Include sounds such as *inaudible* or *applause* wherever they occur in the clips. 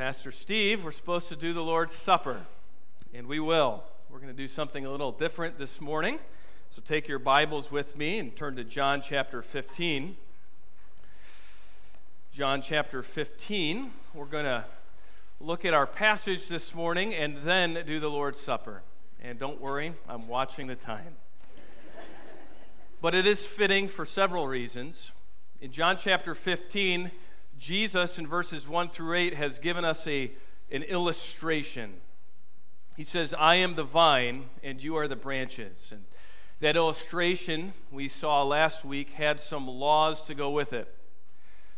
Pastor Steve, we're supposed to do the Lord's Supper, and we will. We're going to do something a little different this morning. So take your Bibles with me and turn to John chapter 15. John chapter 15. We're going to look at our passage this morning and then do the Lord's Supper. And don't worry, I'm watching the time. but it is fitting for several reasons. In John chapter 15, Jesus, in verses 1 through 8, has given us a, an illustration. He says, I am the vine, and you are the branches. And that illustration we saw last week had some laws to go with it,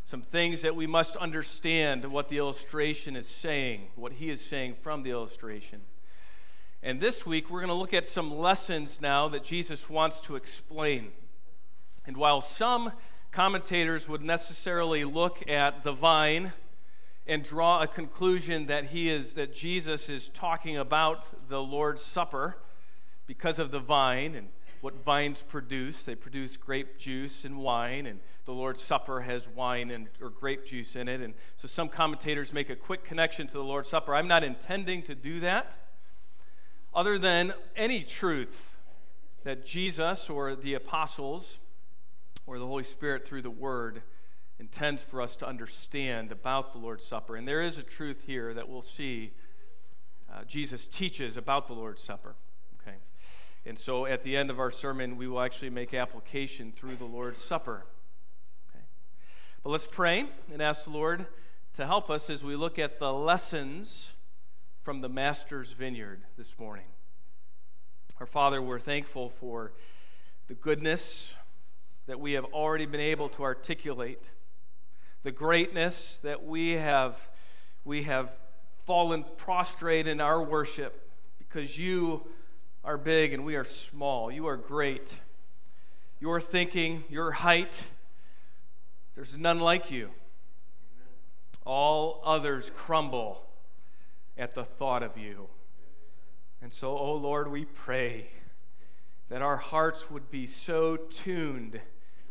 some things that we must understand what the illustration is saying, what he is saying from the illustration. And this week, we're going to look at some lessons now that Jesus wants to explain. And while some commentators would necessarily look at the vine and draw a conclusion that he is that Jesus is talking about the Lord's Supper because of the vine and what vines produce. They produce grape juice and wine, and the Lord's Supper has wine and or grape juice in it. And so some commentators make a quick connection to the Lord's Supper. I'm not intending to do that, other than any truth that Jesus or the apostles or the Holy Spirit through the Word intends for us to understand about the Lord's Supper. And there is a truth here that we'll see uh, Jesus teaches about the Lord's Supper. Okay? And so at the end of our sermon, we will actually make application through the Lord's Supper. Okay? But let's pray and ask the Lord to help us as we look at the lessons from the Master's vineyard this morning. Our Father, we're thankful for the goodness that we have already been able to articulate, the greatness that we have, we have fallen prostrate in our worship because you are big and we are small. You are great. Your thinking, your height, there's none like you. All others crumble at the thought of you. And so, oh Lord, we pray that our hearts would be so tuned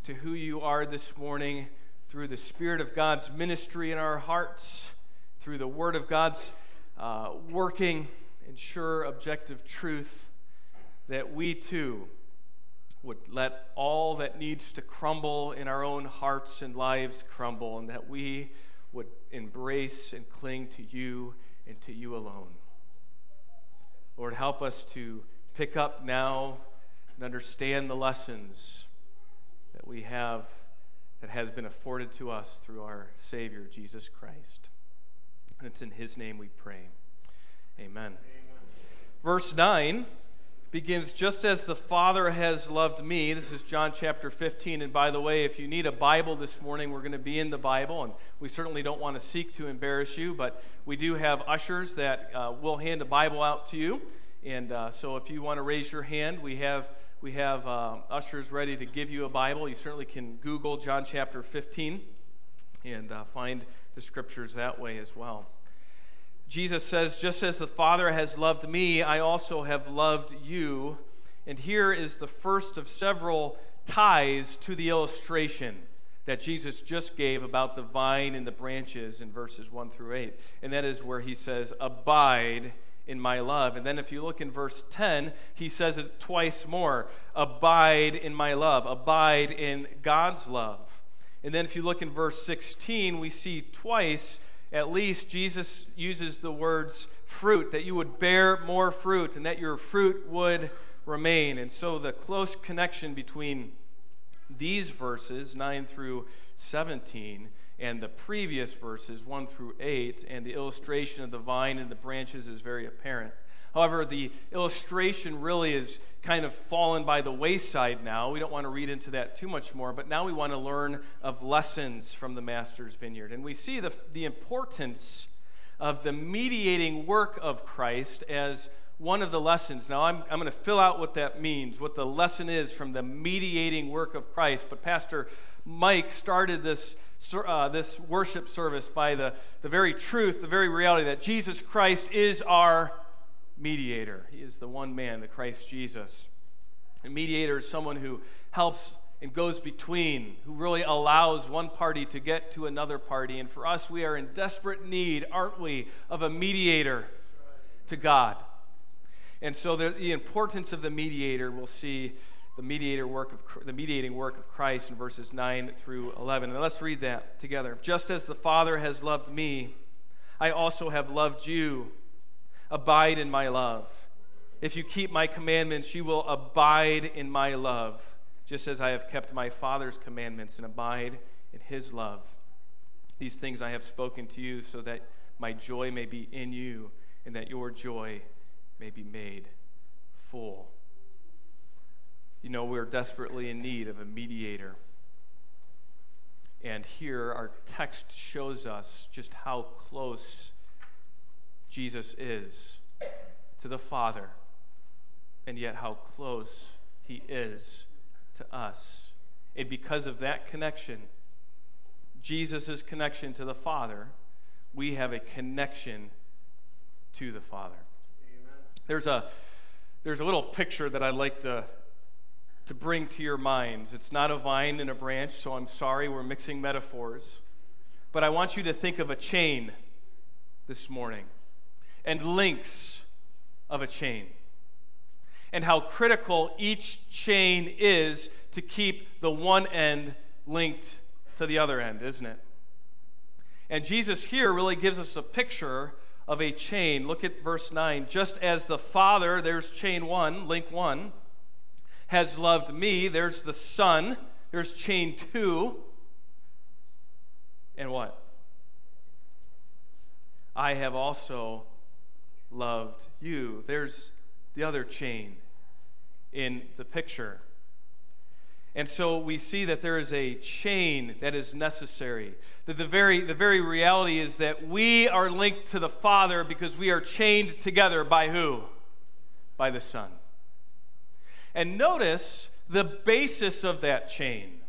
to who you are this morning through the Spirit of God's ministry in our hearts, through the Word of God's uh, working and sure objective truth, that we too would let all that needs to crumble in our own hearts and lives crumble, and that we would embrace and cling to you and to you alone. Lord, help us to pick up now and understand the lessons that we have that has been afforded to us through our Savior, Jesus Christ. And it's in His name we pray. Amen. Amen. Verse 9 begins just as the Father has loved me. This is John chapter 15. And by the way, if you need a Bible this morning, we're going to be in the Bible. And we certainly don't want to seek to embarrass you, but we do have ushers that uh, will hand a Bible out to you. And uh, so if you want to raise your hand, we have we have uh, ushers ready to give you a Bible. You certainly can Google John chapter 15 and uh, find the scriptures that way as well. Jesus says, Just as the Father has loved me, I also have loved you. And here is the first of several ties to the illustration that Jesus just gave about the vine and the branches in verses 1 through 8. And that is where he says, Abide in my love. And then if you look in verse 10, he says it twice more abide in my love, abide in God's love. And then if you look in verse 16, we see twice at least Jesus uses the words fruit, that you would bear more fruit and that your fruit would remain. And so the close connection between these verses, 9 through 17, and the previous verses, 1 through 8, and the illustration of the vine and the branches is very apparent. However, the illustration really is kind of fallen by the wayside now. We don't want to read into that too much more, but now we want to learn of lessons from the Master's vineyard. And we see the, the importance of the mediating work of Christ as one of the lessons. Now, I'm, I'm going to fill out what that means, what the lesson is from the mediating work of Christ. But Pastor Mike started this uh, this worship service by the, the very truth, the very reality that Jesus Christ is our mediator. He is the one man, the Christ Jesus. A mediator is someone who helps and goes between, who really allows one party to get to another party. And for us, we are in desperate need, aren't we, of a mediator to God. And so the, the importance of the mediator, we'll see the mediator work of the mediating work of Christ in verses 9 through 11. And let's read that together. Just as the Father has loved me, I also have loved you. Abide in my love. If you keep my commandments, you will abide in my love just as I have kept my Father's commandments and abide in his love. These things I have spoken to you so that my joy may be in you and that your joy may be made full. You know, we're desperately in need of a mediator. And here our text shows us just how close Jesus is to the Father, and yet how close he is to us. And because of that connection, Jesus' connection to the Father, we have a connection to the Father. Amen. There's a there's a little picture that I'd like to to bring to your minds. It's not a vine and a branch, so I'm sorry we're mixing metaphors. But I want you to think of a chain this morning and links of a chain and how critical each chain is to keep the one end linked to the other end, isn't it? And Jesus here really gives us a picture of a chain. Look at verse 9. Just as the Father, there's chain one, link one, has loved me, there's the Son, there's chain two. And what? I have also loved you. There's the other chain in the picture. And so we see that there is a chain that is necessary. That the very, the very reality is that we are linked to the Father because we are chained together by who? By the Son. And notice the basis of that chain.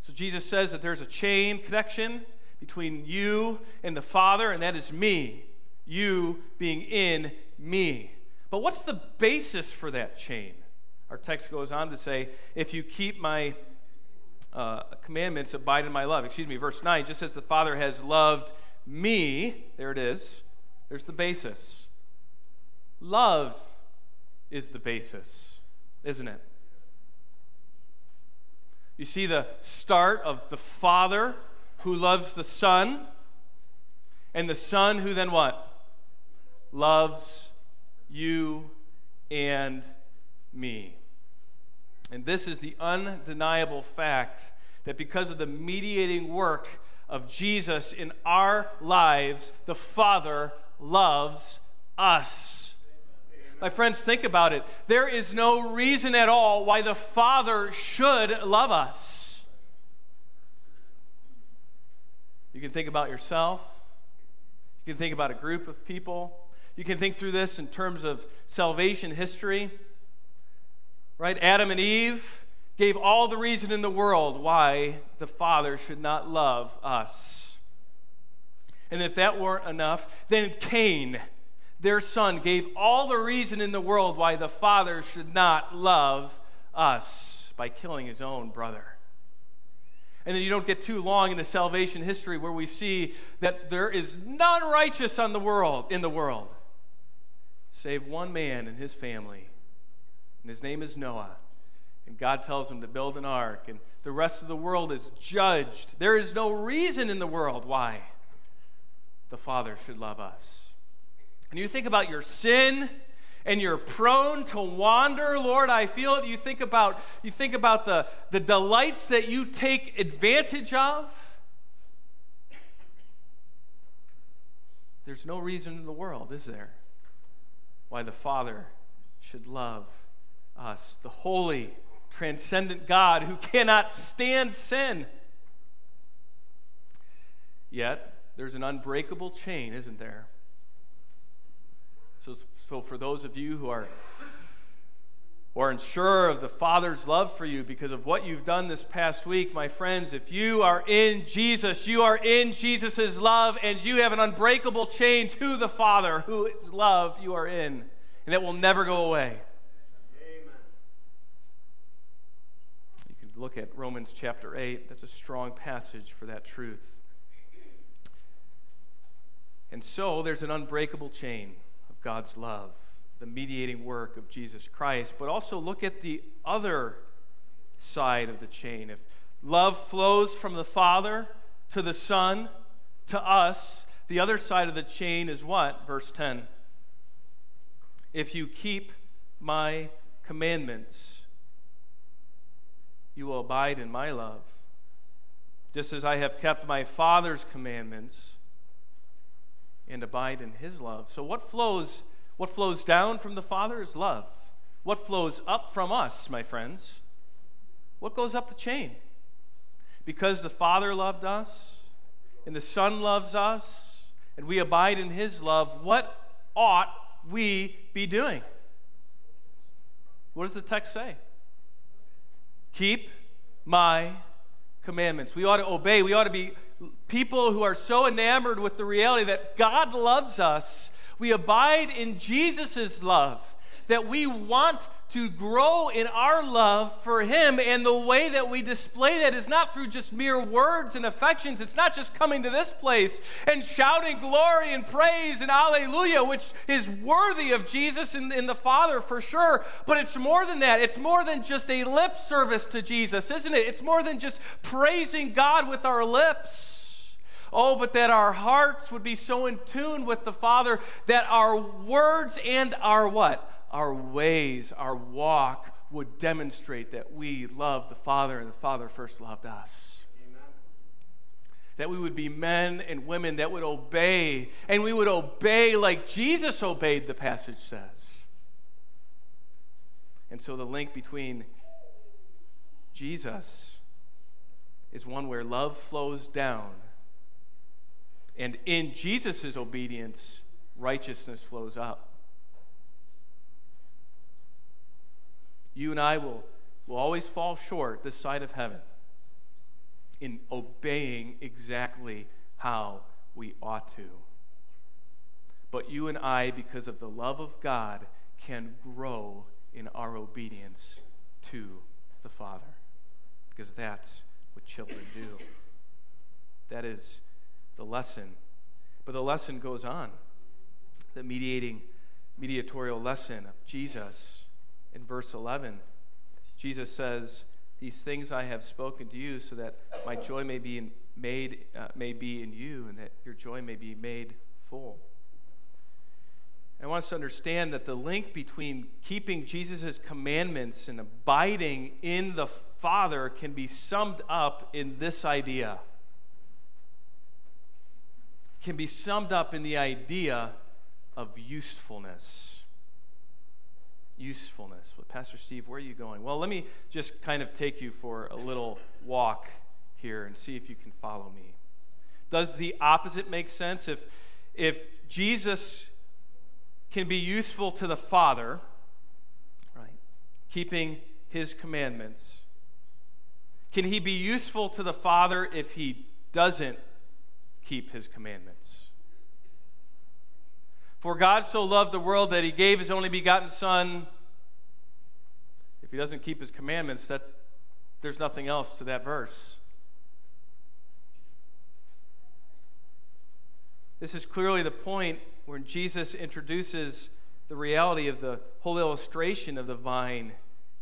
So Jesus says that there's a chain connection between you and the Father, and that is me. You being in me. But what's the basis for that chain? Our text goes on to say, If you keep my uh, commandments, abide in my love. Excuse me, verse 9, just as the Father has loved me, there it is, there's the basis. Love is the basis, isn't it? You see the start of the Father who loves the Son, and the Son who then what? Loves you and me. And this is the undeniable fact that because of the mediating work of Jesus in our lives, the Father loves us. My friends, think about it. There is no reason at all why the Father should love us. You can think about yourself. You can think about a group of people. You can think through this in terms of salvation history right? Adam and Eve gave all the reason in the world why the Father should not love us. And if that weren't enough, then Cain, their son, gave all the reason in the world why the Father should not love us by killing his own brother. And then you don't get too long into salvation history where we see that there is none righteous on the world in the world save one man and his family and his name is Noah. And God tells him to build an ark, and the rest of the world is judged. There is no reason in the world why the Father should love us. And you think about your sin and you're prone to wander, Lord, I feel it. You think about, you think about the, the delights that you take advantage of. There's no reason in the world, is there, why the Father should love us, the holy, transcendent God who cannot stand sin. Yet, there's an unbreakable chain, isn't there? So, for those of you who are or unsure of the Father's love for you because of what you've done this past week, my friends, if you are in Jesus, you are in Jesus' love, and you have an unbreakable chain to the Father, whose love you are in, and that will never go away. Amen. You can look at Romans chapter 8. That's a strong passage for that truth. And so there's an unbreakable chain God's love, the mediating work of Jesus Christ. But also look at the other side of the chain. If love flows from the Father to the Son to us, the other side of the chain is what? Verse 10. If you keep my commandments, you will abide in my love. Just as I have kept my Father's commandments and abide in his love. So what flows what flows down from the Father is love. What flows up from us, my friends? What goes up the chain? Because the Father loved us and the Son loves us and we abide in his love, what ought we be doing? What does the text say? Keep my commandments. We ought to obey. We ought to be people who are so enamored with the reality that God loves us. We abide in Jesus' love that we want to grow in our love for Him. And the way that we display that is not through just mere words and affections. It's not just coming to this place and shouting glory and praise and alleluia, which is worthy of Jesus and, and the Father for sure. But it's more than that. It's more than just a lip service to Jesus, isn't it? It's more than just praising God with our lips. Oh, but that our hearts would be so in tune with the Father that our words and our what? our ways, our walk would demonstrate that we love the Father and the Father first loved us. Amen. That we would be men and women that would obey, and we would obey like Jesus obeyed, the passage says. And so the link between Jesus is one where love flows down, and in Jesus' obedience, righteousness flows up. you and I will, will always fall short this side of heaven in obeying exactly how we ought to. But you and I, because of the love of God, can grow in our obedience to the Father. Because that's what children do. That is the lesson. But the lesson goes on. The mediating, mediatorial lesson of Jesus in verse 11. Jesus says, These things I have spoken to you so that my joy may be in, made, uh, may be in you and that your joy may be made full. I want us to understand that the link between keeping Jesus' commandments and abiding in the Father can be summed up in this idea. Can be summed up in the idea of usefulness usefulness. Well, Pastor Steve, where are you going? Well, let me just kind of take you for a little walk here and see if you can follow me. Does the opposite make sense? If, if Jesus can be useful to the Father, right, keeping his commandments, can he be useful to the Father if he doesn't keep his commandments? For God so loved the world that he gave his only begotten Son. If he doesn't keep his commandments, that there's nothing else to that verse. This is clearly the point when Jesus introduces the reality of the whole illustration of the vine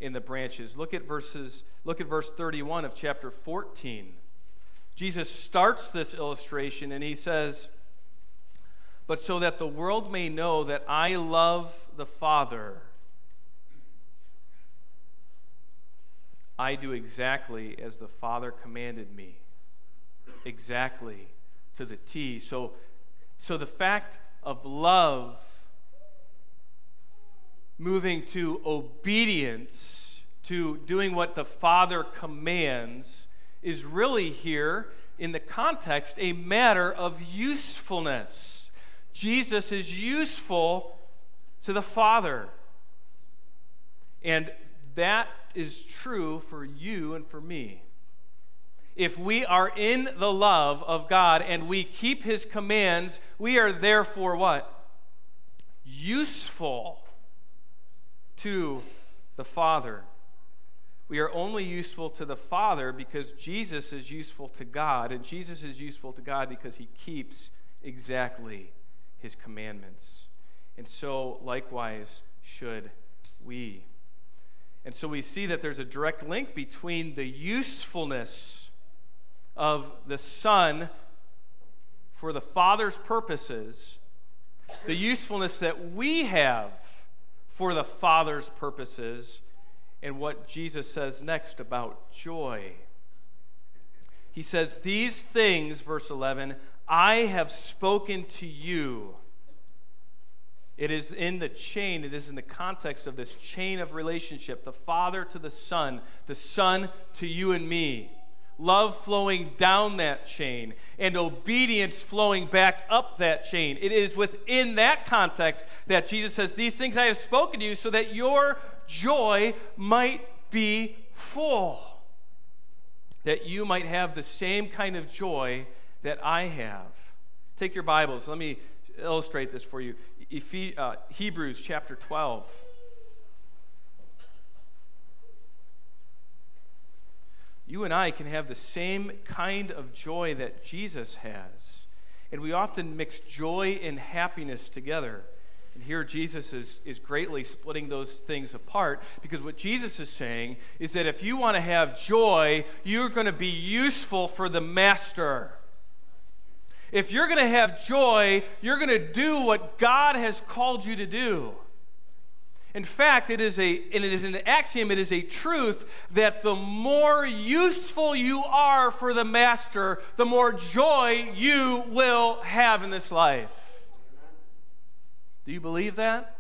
in the branches. Look at verses look at verse 31 of chapter 14. Jesus starts this illustration and he says, but so that the world may know that I love the Father. I do exactly as the Father commanded me. Exactly to the T. So, so the fact of love moving to obedience, to doing what the Father commands, is really here in the context a matter of usefulness. Jesus is useful to the Father. And that is true for you and for me. If we are in the love of God and we keep his commands, we are therefore what? Useful to the Father. We are only useful to the Father because Jesus is useful to God, and Jesus is useful to God because he keeps exactly his commandments. And so, likewise, should we. And so we see that there's a direct link between the usefulness of the Son for the Father's purposes, the usefulness that we have for the Father's purposes, and what Jesus says next about joy. He says, These things, verse 11, I have spoken to you. It is in the chain, it is in the context of this chain of relationship the Father to the Son, the Son to you and me. Love flowing down that chain and obedience flowing back up that chain. It is within that context that Jesus says, These things I have spoken to you so that your joy might be full. That you might have the same kind of joy that I have. Take your Bibles. Let me illustrate this for you. Uh, Hebrews chapter 12. You and I can have the same kind of joy that Jesus has. And we often mix joy and happiness together. And here Jesus is, is greatly splitting those things apart because what Jesus is saying is that if you want to have joy, you're going to be useful for the master. If you're going to have joy, you're going to do what God has called you to do. In fact, it is, a, and it is an axiom, it is a truth that the more useful you are for the master, the more joy you will have in this life. Do you believe that?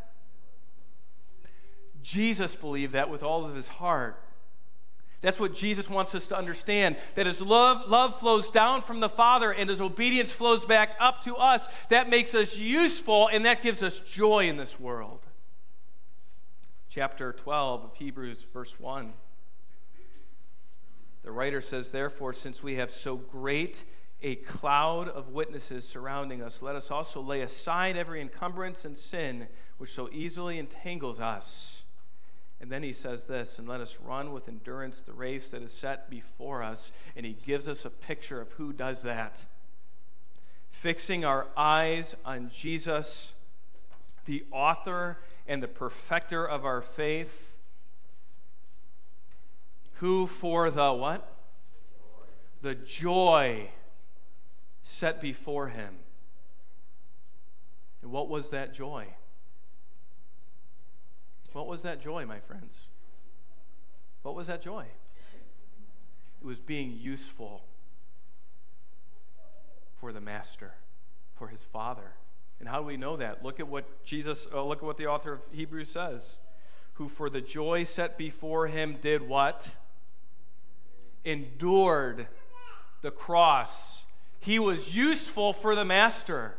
Jesus believed that with all of his heart. That's what Jesus wants us to understand that his love, love flows down from the Father and his obedience flows back up to us, that makes us useful and that gives us joy in this world. Chapter 12 of Hebrews, verse 1. The writer says, Therefore, since we have so great a cloud of witnesses surrounding us, let us also lay aside every encumbrance and sin which so easily entangles us. And then he says this, and let us run with endurance the race that is set before us. And he gives us a picture of who does that. Fixing our eyes on Jesus, the author and the perfecter of our faith, who for the what? The joy set before him. And what was that joy? What was that joy, my friends? What was that joy? It was being useful for the master, for his father. And how do we know that? Look at what Jesus, uh, look at what the author of Hebrews says. Who for the joy set before him did what? Endured the cross he was useful for the master.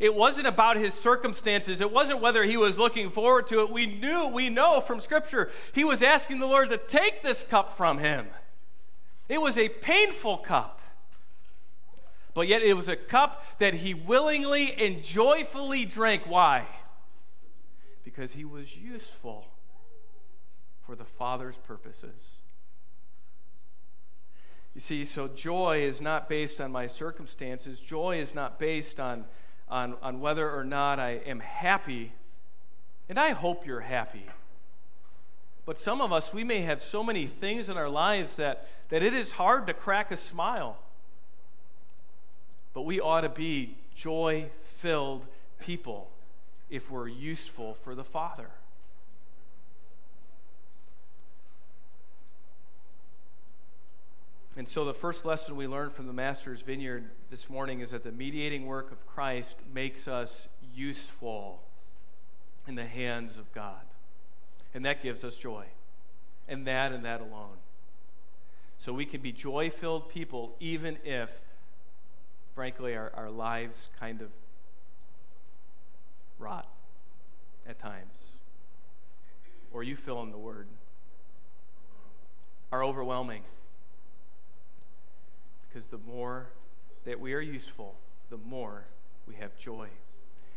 It wasn't about his circumstances. It wasn't whether he was looking forward to it. We knew, we know from Scripture, he was asking the Lord to take this cup from him. It was a painful cup. But yet it was a cup that he willingly and joyfully drank. Why? Because he was useful for the Father's purposes. You see, so joy is not based on my circumstances. Joy is not based on, on, on whether or not I am happy. And I hope you're happy. But some of us, we may have so many things in our lives that, that it is hard to crack a smile. But we ought to be joy filled people if we're useful for the Father. And so, the first lesson we learned from the Master's Vineyard this morning is that the mediating work of Christ makes us useful in the hands of God. And that gives us joy. And that and that alone. So, we can be joy filled people even if, frankly, our, our lives kind of rot at times. Or you fill in the word, are overwhelming because the more that we are useful, the more we have joy.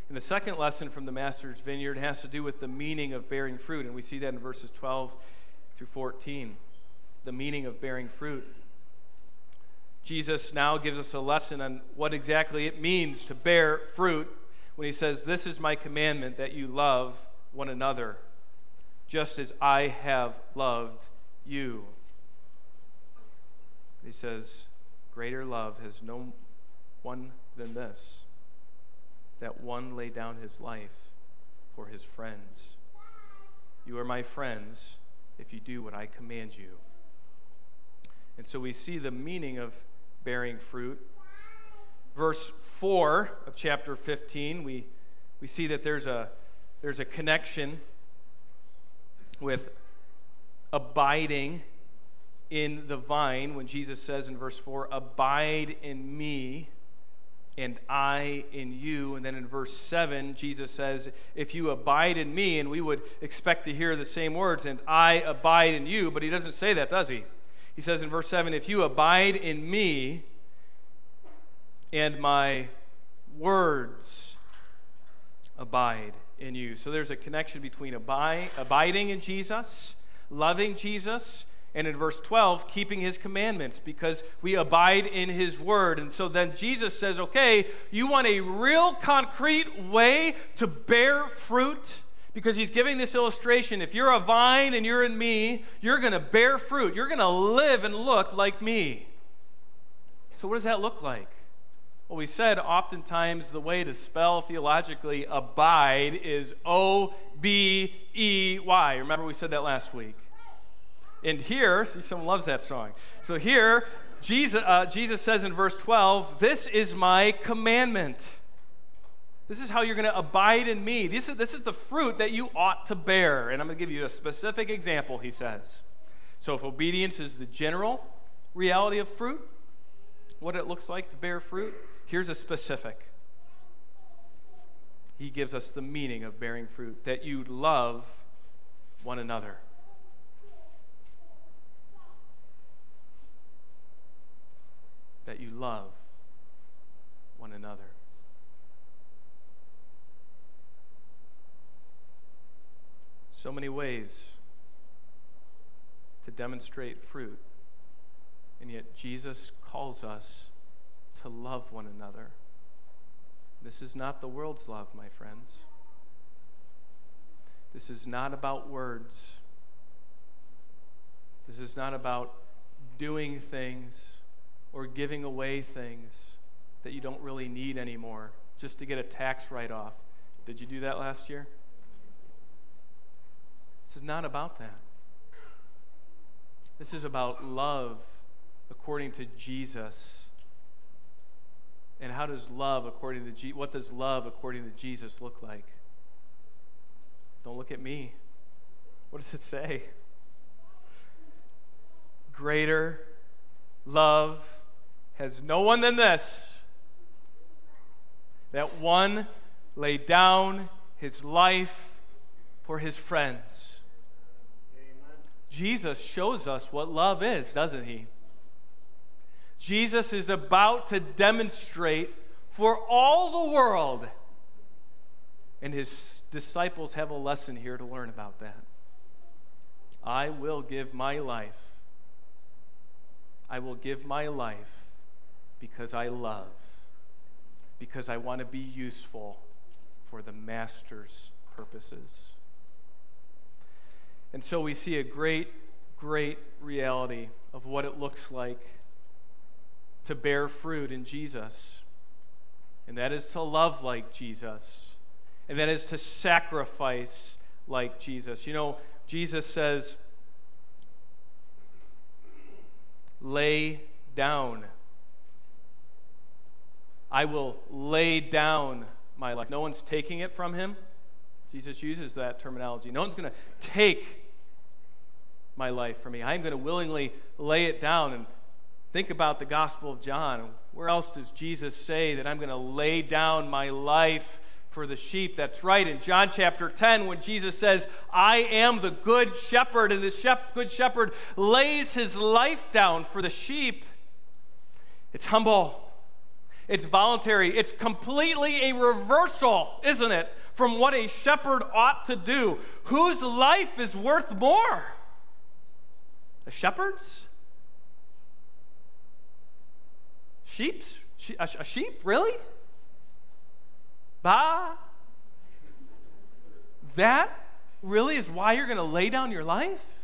And the second lesson from the Master's Vineyard has to do with the meaning of bearing fruit, and we see that in verses 12 through 14, the meaning of bearing fruit. Jesus now gives us a lesson on what exactly it means to bear fruit when he says, This is my commandment that you love one another, just as I have loved you. He says, Greater love has no one than this, that one lay down his life for his friends. You are my friends if you do what I command you. And so we see the meaning of bearing fruit. Verse 4 of chapter 15, we, we see that there's a, there's a connection with abiding in the vine when Jesus says in verse 4, Abide in me and I in you. And then in verse 7, Jesus says, If you abide in me, and we would expect to hear the same words, and I abide in you, but he doesn't say that, does he? He says in verse 7 If you abide in me and my words abide in you. So there's a connection between abide, abiding in Jesus, loving Jesus, and in verse 12, keeping his commandments because we abide in his word. And so then Jesus says, okay, you want a real concrete way to bear fruit? because he's giving this illustration. If you're a vine and you're in me, you're going to bear fruit. You're going to live and look like me. So, what does that look like? Well, we said oftentimes the way to spell theologically abide is O B E Y. Remember, we said that last week. And here, see, someone loves that song. So here, Jesus, uh, Jesus says in verse 12, This is my commandment this is how you're going to abide in me. This is, this is the fruit that you ought to bear. And I'm going to give you a specific example, he says. So, if obedience is the general reality of fruit, what it looks like to bear fruit, here's a specific. He gives us the meaning of bearing fruit that you love one another. That you love one another. so many ways to demonstrate fruit. And yet, Jesus calls us to love one another. This is not the world's love, my friends. This is not about words. This is not about doing things or giving away things that you don't really need anymore just to get a tax write off. Did you do that last year? This is not about that. This is about love according to Jesus. And how does love according to Je- what does love according to Jesus look like? Don't look at me. What does it say? Greater love has no one than this that one laid down his life for his friends. Jesus shows us what love is, doesn't he? Jesus is about to demonstrate for all the world, and his disciples have a lesson here to learn about that. I will give my life. I will give my life because I love, because I want to be useful for the Master's purposes. And so we see a great, great reality of what it looks like to bear fruit in Jesus. And that is to love like Jesus. And that is to sacrifice like Jesus. You know, Jesus says, lay down. I will lay down my life. No one's taking it from him. Jesus uses that terminology. No one's going to take my life from me. I'm going to willingly lay it down and think about the Gospel of John. Where else does Jesus say that I'm going to lay down my life for the sheep? That's right. In John chapter 10, when Jesus says, I am the good shepherd, and the shep- good shepherd lays his life down for the sheep, it's humble. It's voluntary. It's completely a reversal, isn't it, from what a shepherd ought to do. Whose life is worth more? The shepherds? Sheeps? A, a sheep? Really? Bah? That really is why you're going to lay down your life?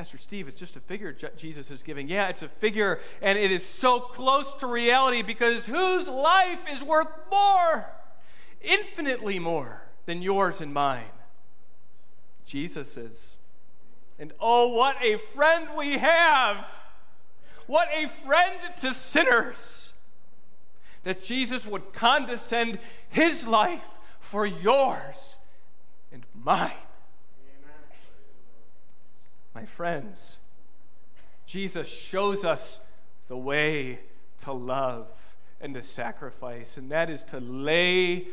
Pastor Steve, it's just a figure Jesus is giving. Yeah, it's a figure, and it is so close to reality because whose life is worth more? Infinitely more than yours and mine. Jesus's. And oh, what a friend we have! What a friend to sinners! That Jesus would condescend his life for yours and mine. My friends, Jesus shows us the way to love and to sacrifice, and that is to lay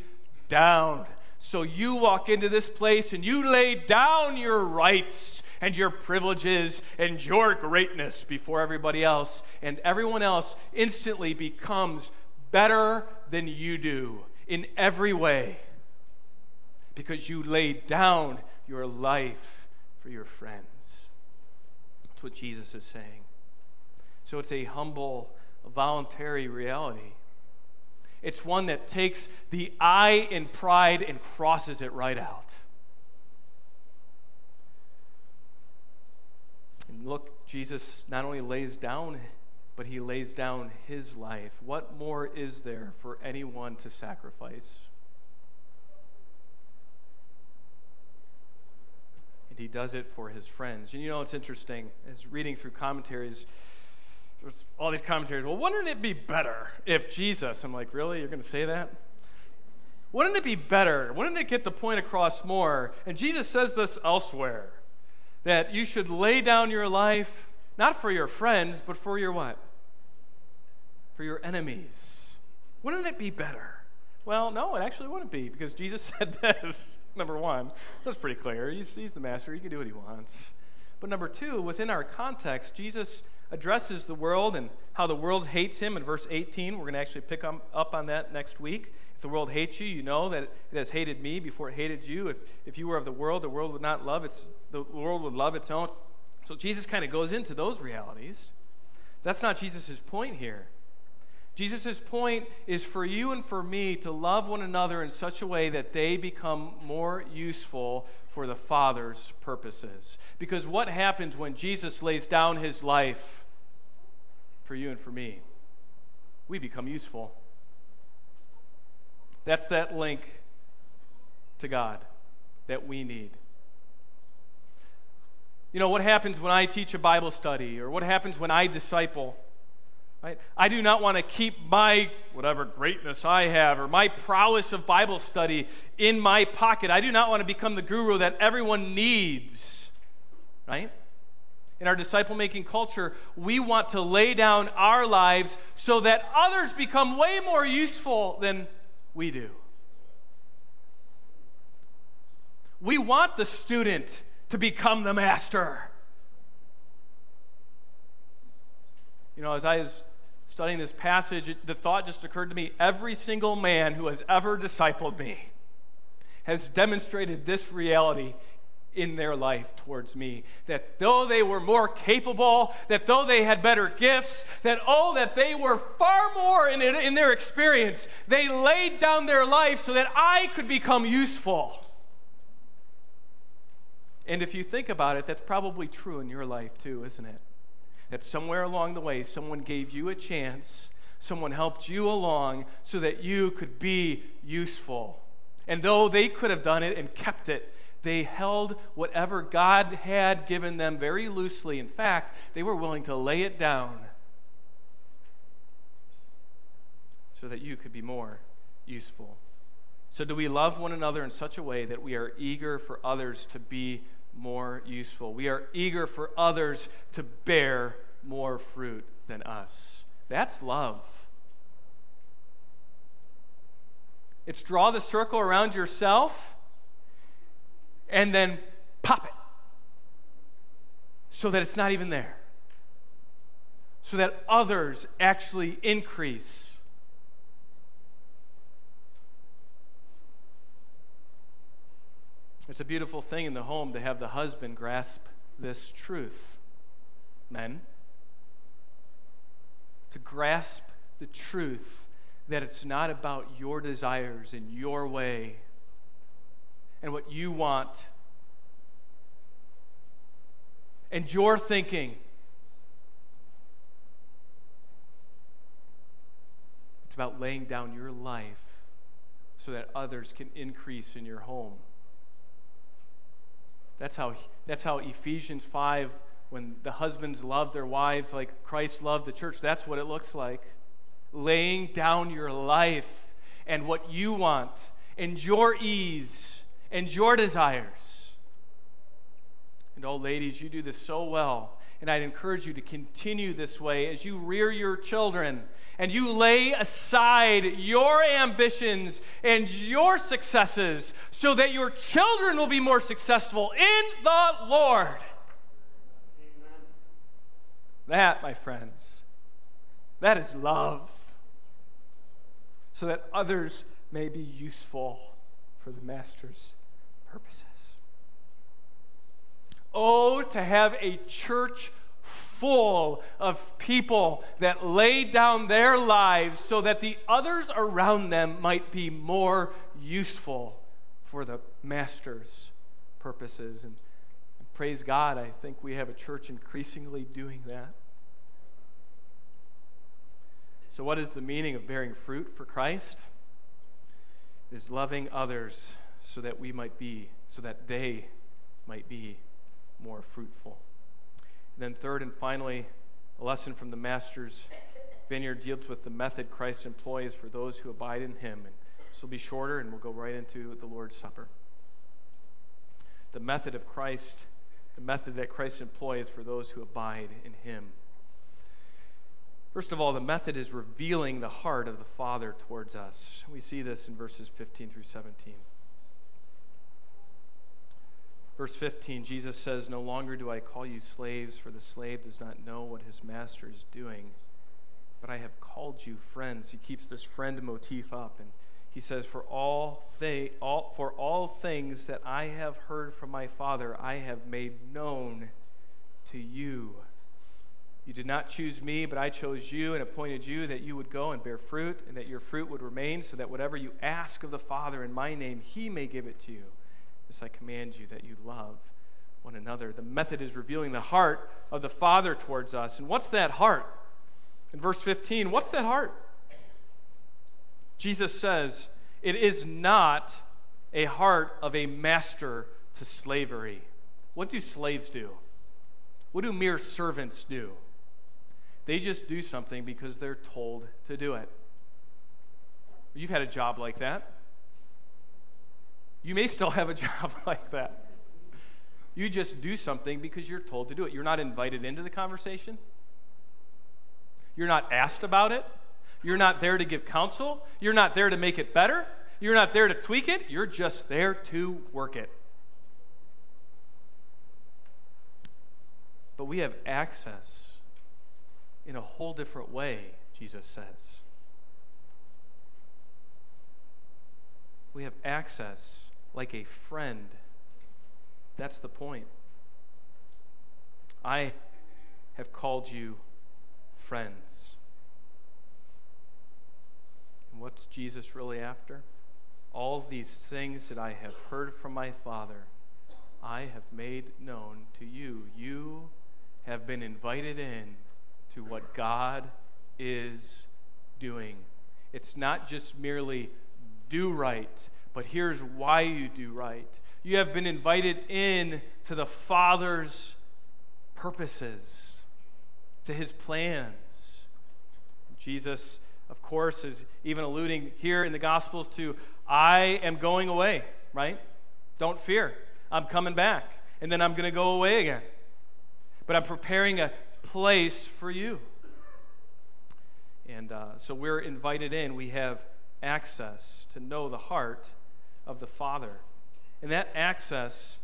down. So you walk into this place and you lay down your rights and your privileges and your greatness before everybody else, and everyone else instantly becomes better than you do in every way because you laid down your life for your friends. That's what Jesus is saying. So it's a humble, voluntary reality. It's one that takes the I in pride and crosses it right out. And look, Jesus not only lays down, but he lays down his life. What more is there for anyone to sacrifice? And he does it for his friends. And you know, it's interesting, as reading through commentaries, there's all these commentaries. Well, wouldn't it be better if Jesus, I'm like, really? You're going to say that? Wouldn't it be better? Wouldn't it get the point across more? And Jesus says this elsewhere that you should lay down your life, not for your friends, but for your what? For your enemies. Wouldn't it be better? Well, no, it actually wouldn't be because Jesus *laughs* said this number one. That's pretty clear. He's, he's the master, he can do what he wants. But number two, within our context, Jesus addresses the world and how the world hates him in verse 18. We're going to actually pick up on that next week. If the world hates you, you know that it has hated me before it hated you. If, if you were of the world, the world would not love its, the world would love its own. So Jesus kind of goes into those realities. That's not Jesus' point here. Jesus' point is for you and for me to love one another in such a way that they become more useful for the Father's purposes. Because what happens when Jesus lays down his life for you and for me? We become useful. That's that link to God that we need. You know, what happens when I teach a Bible study or what happens when I disciple? Right? I do not want to keep my whatever greatness I have or my prowess of Bible study in my pocket. I do not want to become the guru that everyone needs. Right? In our disciple making culture, we want to lay down our lives so that others become way more useful than we do. We want the student to become the master. You know, as I was studying this passage, the thought just occurred to me every single man who has ever discipled me has demonstrated this reality in their life towards me. That though they were more capable, that though they had better gifts, that oh, that they were far more in, in their experience, they laid down their life so that I could become useful. And if you think about it, that's probably true in your life too, isn't it? That somewhere along the way, someone gave you a chance, someone helped you along so that you could be useful. And though they could have done it and kept it, they held whatever God had given them very loosely. In fact, they were willing to lay it down so that you could be more useful. So, do we love one another in such a way that we are eager for others to be more useful. We are eager for others to bear more fruit than us. That's love. It's draw the circle around yourself and then pop it so that it's not even there, so that others actually increase It's a beautiful thing in the home to have the husband grasp this truth, men. To grasp the truth that it's not about your desires and your way and what you want and your thinking. It's about laying down your life so that others can increase in your home. That's how, that's how Ephesians 5, when the husbands love their wives like Christ loved the church, that's what it looks like. Laying down your life and what you want and your ease and your desires. And oh, ladies, you do this so well. And I'd encourage you to continue this way as you rear your children and you lay aside your ambitions and your successes so that your children will be more successful in the Lord. Amen. That, my friends, that is love. So that others may be useful for the Master's purposes. Oh, to have a church full of people that lay down their lives so that the others around them might be more useful for the Master's purposes. And, and praise God, I think we have a church increasingly doing that. So, what is the meaning of bearing fruit for Christ? It is loving others so that we might be, so that they might be more fruitful. And then, third and finally, a lesson from the Master's vineyard deals with the method Christ employs for those who abide in him. And this will be shorter, and we'll go right into the Lord's Supper. The method of Christ, the method that Christ employs for those who abide in him. First of all, the method is revealing the heart of the Father towards us. We see this in verses 15 through 17. Verse 15, Jesus says, No longer do I call you slaves, for the slave does not know what his master is doing, but I have called you friends. He keeps this friend motif up, and he says, For all, th- all, for all things that I have heard from my Father, I have made known to you. You did not choose me, but I chose you and appointed you that you would go and bear fruit, and that your fruit would remain, so that whatever you ask of the Father in my name, he may give it to you. This I command you that you love one another. The method is revealing the heart of the Father towards us. And what's that heart? In verse 15, what's that heart? Jesus says, It is not a heart of a master to slavery. What do slaves do? What do mere servants do? They just do something because they're told to do it. You've had a job like that. You may still have a *laughs* job like that. You just do something because you're told to do it. You're not invited into the conversation. You're not asked about it. You're not there to give counsel. You're not there to make it better. You're not there to tweak it. You're just there to work it. But we have access in a whole different way, Jesus says. We have access like a friend. That's the point. I have called you friends. And what's Jesus really after? All these things that I have heard from my Father, I have made known to you. You have been invited in to what God is doing. It's not just merely do right but here's why you do right. You have been invited in to the Father's purposes, to his plans. Jesus, of course, is even alluding here in the Gospels to, I am going away, right? Don't fear. I'm coming back. And then I'm going to go away again. But I'm preparing a place for you. And uh, so we're invited in. We have access to know the heart of the Father. And that access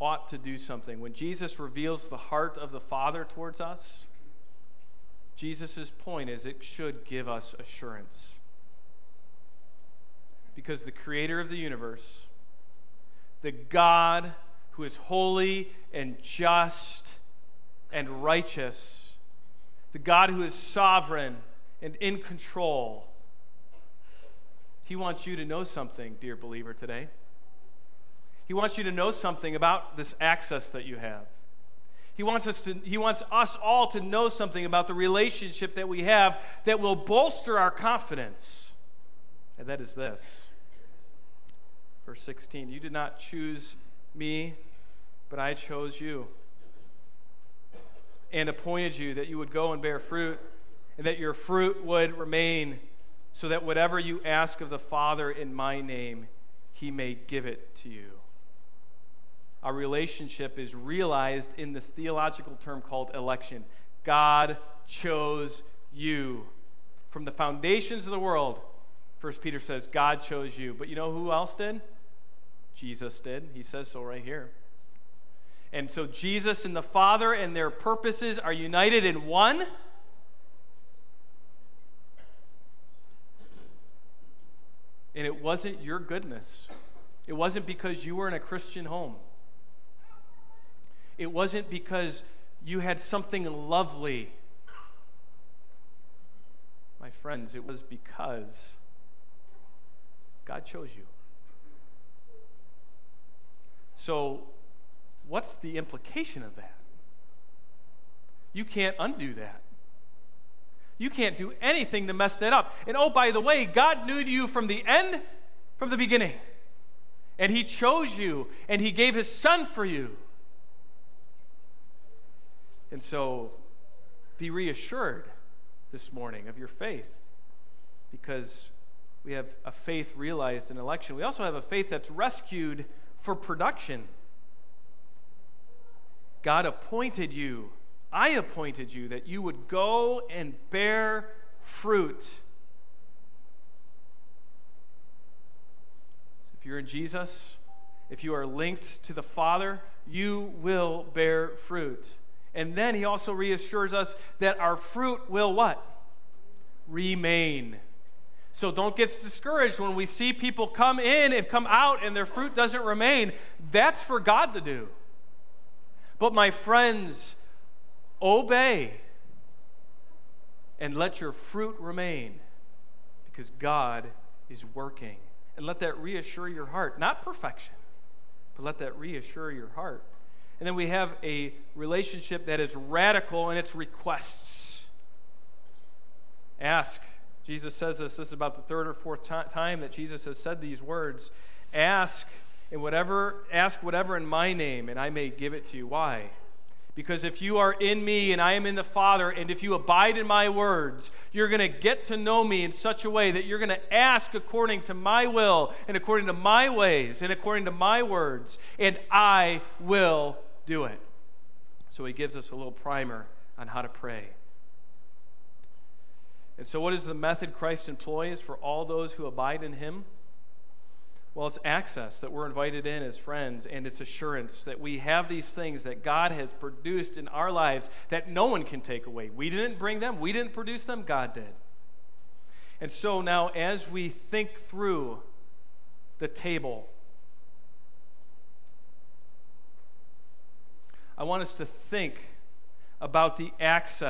ought to do something. When Jesus reveals the heart of the Father towards us, Jesus' point is it should give us assurance. Because the creator of the universe, the God who is holy and just and righteous, the God who is sovereign and in control. He wants you to know something, dear believer, today. He wants you to know something about this access that you have. He wants, us to, he wants us all to know something about the relationship that we have that will bolster our confidence. And that is this. Verse 16 You did not choose me, but I chose you and appointed you that you would go and bear fruit, and that your fruit would remain, so that whatever you ask of the Father in my name, he may give it to you. Our relationship is realized in this theological term called election. God chose you. From the foundations of the world, First Peter says, God chose you. But you know who else did? Jesus did. He says so right here. And so Jesus and the Father and their purposes are united in one. And it wasn't your goodness. It wasn't because you were in a Christian home. It wasn't because you had something lovely. My friends, it was because God chose you. So what's the implication of that? You can't undo that. You can't do anything to mess that up. And oh, by the way, God knew you from the end, from the beginning. And He chose you, and He gave His Son for you. And so be reassured this morning of your faith because we have a faith realized in election. We also have a faith that's rescued for production. God appointed you, I appointed you, that you would go and bear fruit. If you're in Jesus, if you are linked to the Father, you will bear fruit. And then he also reassures us that our fruit will what? Remain. So don't get discouraged when we see people come in and come out and their fruit doesn't remain. That's for God to do. But my friends, obey and let your fruit remain because God is working. And let that reassure your heart. Not perfection, but let that reassure your heart. And then we have a relationship that is radical in its requests. Ask. Jesus says this. This is about the third or fourth time that Jesus has said these words. Ask and whatever ask whatever in my name and I may give it to you. Why? Because if you are in me and I am in the Father, and if you abide in my words, you're going to get to know me in such a way that you're going to ask according to my will and according to my ways and according to my words, and I will do it. So he gives us a little primer on how to pray. And so, what is the method Christ employs for all those who abide in him? Well, it's access that we're invited in as friends, and it's assurance that we have these things that God has produced in our lives that no one can take away. We didn't bring them, we didn't produce them, God did. And so now, as we think through the table, I want us to think about the access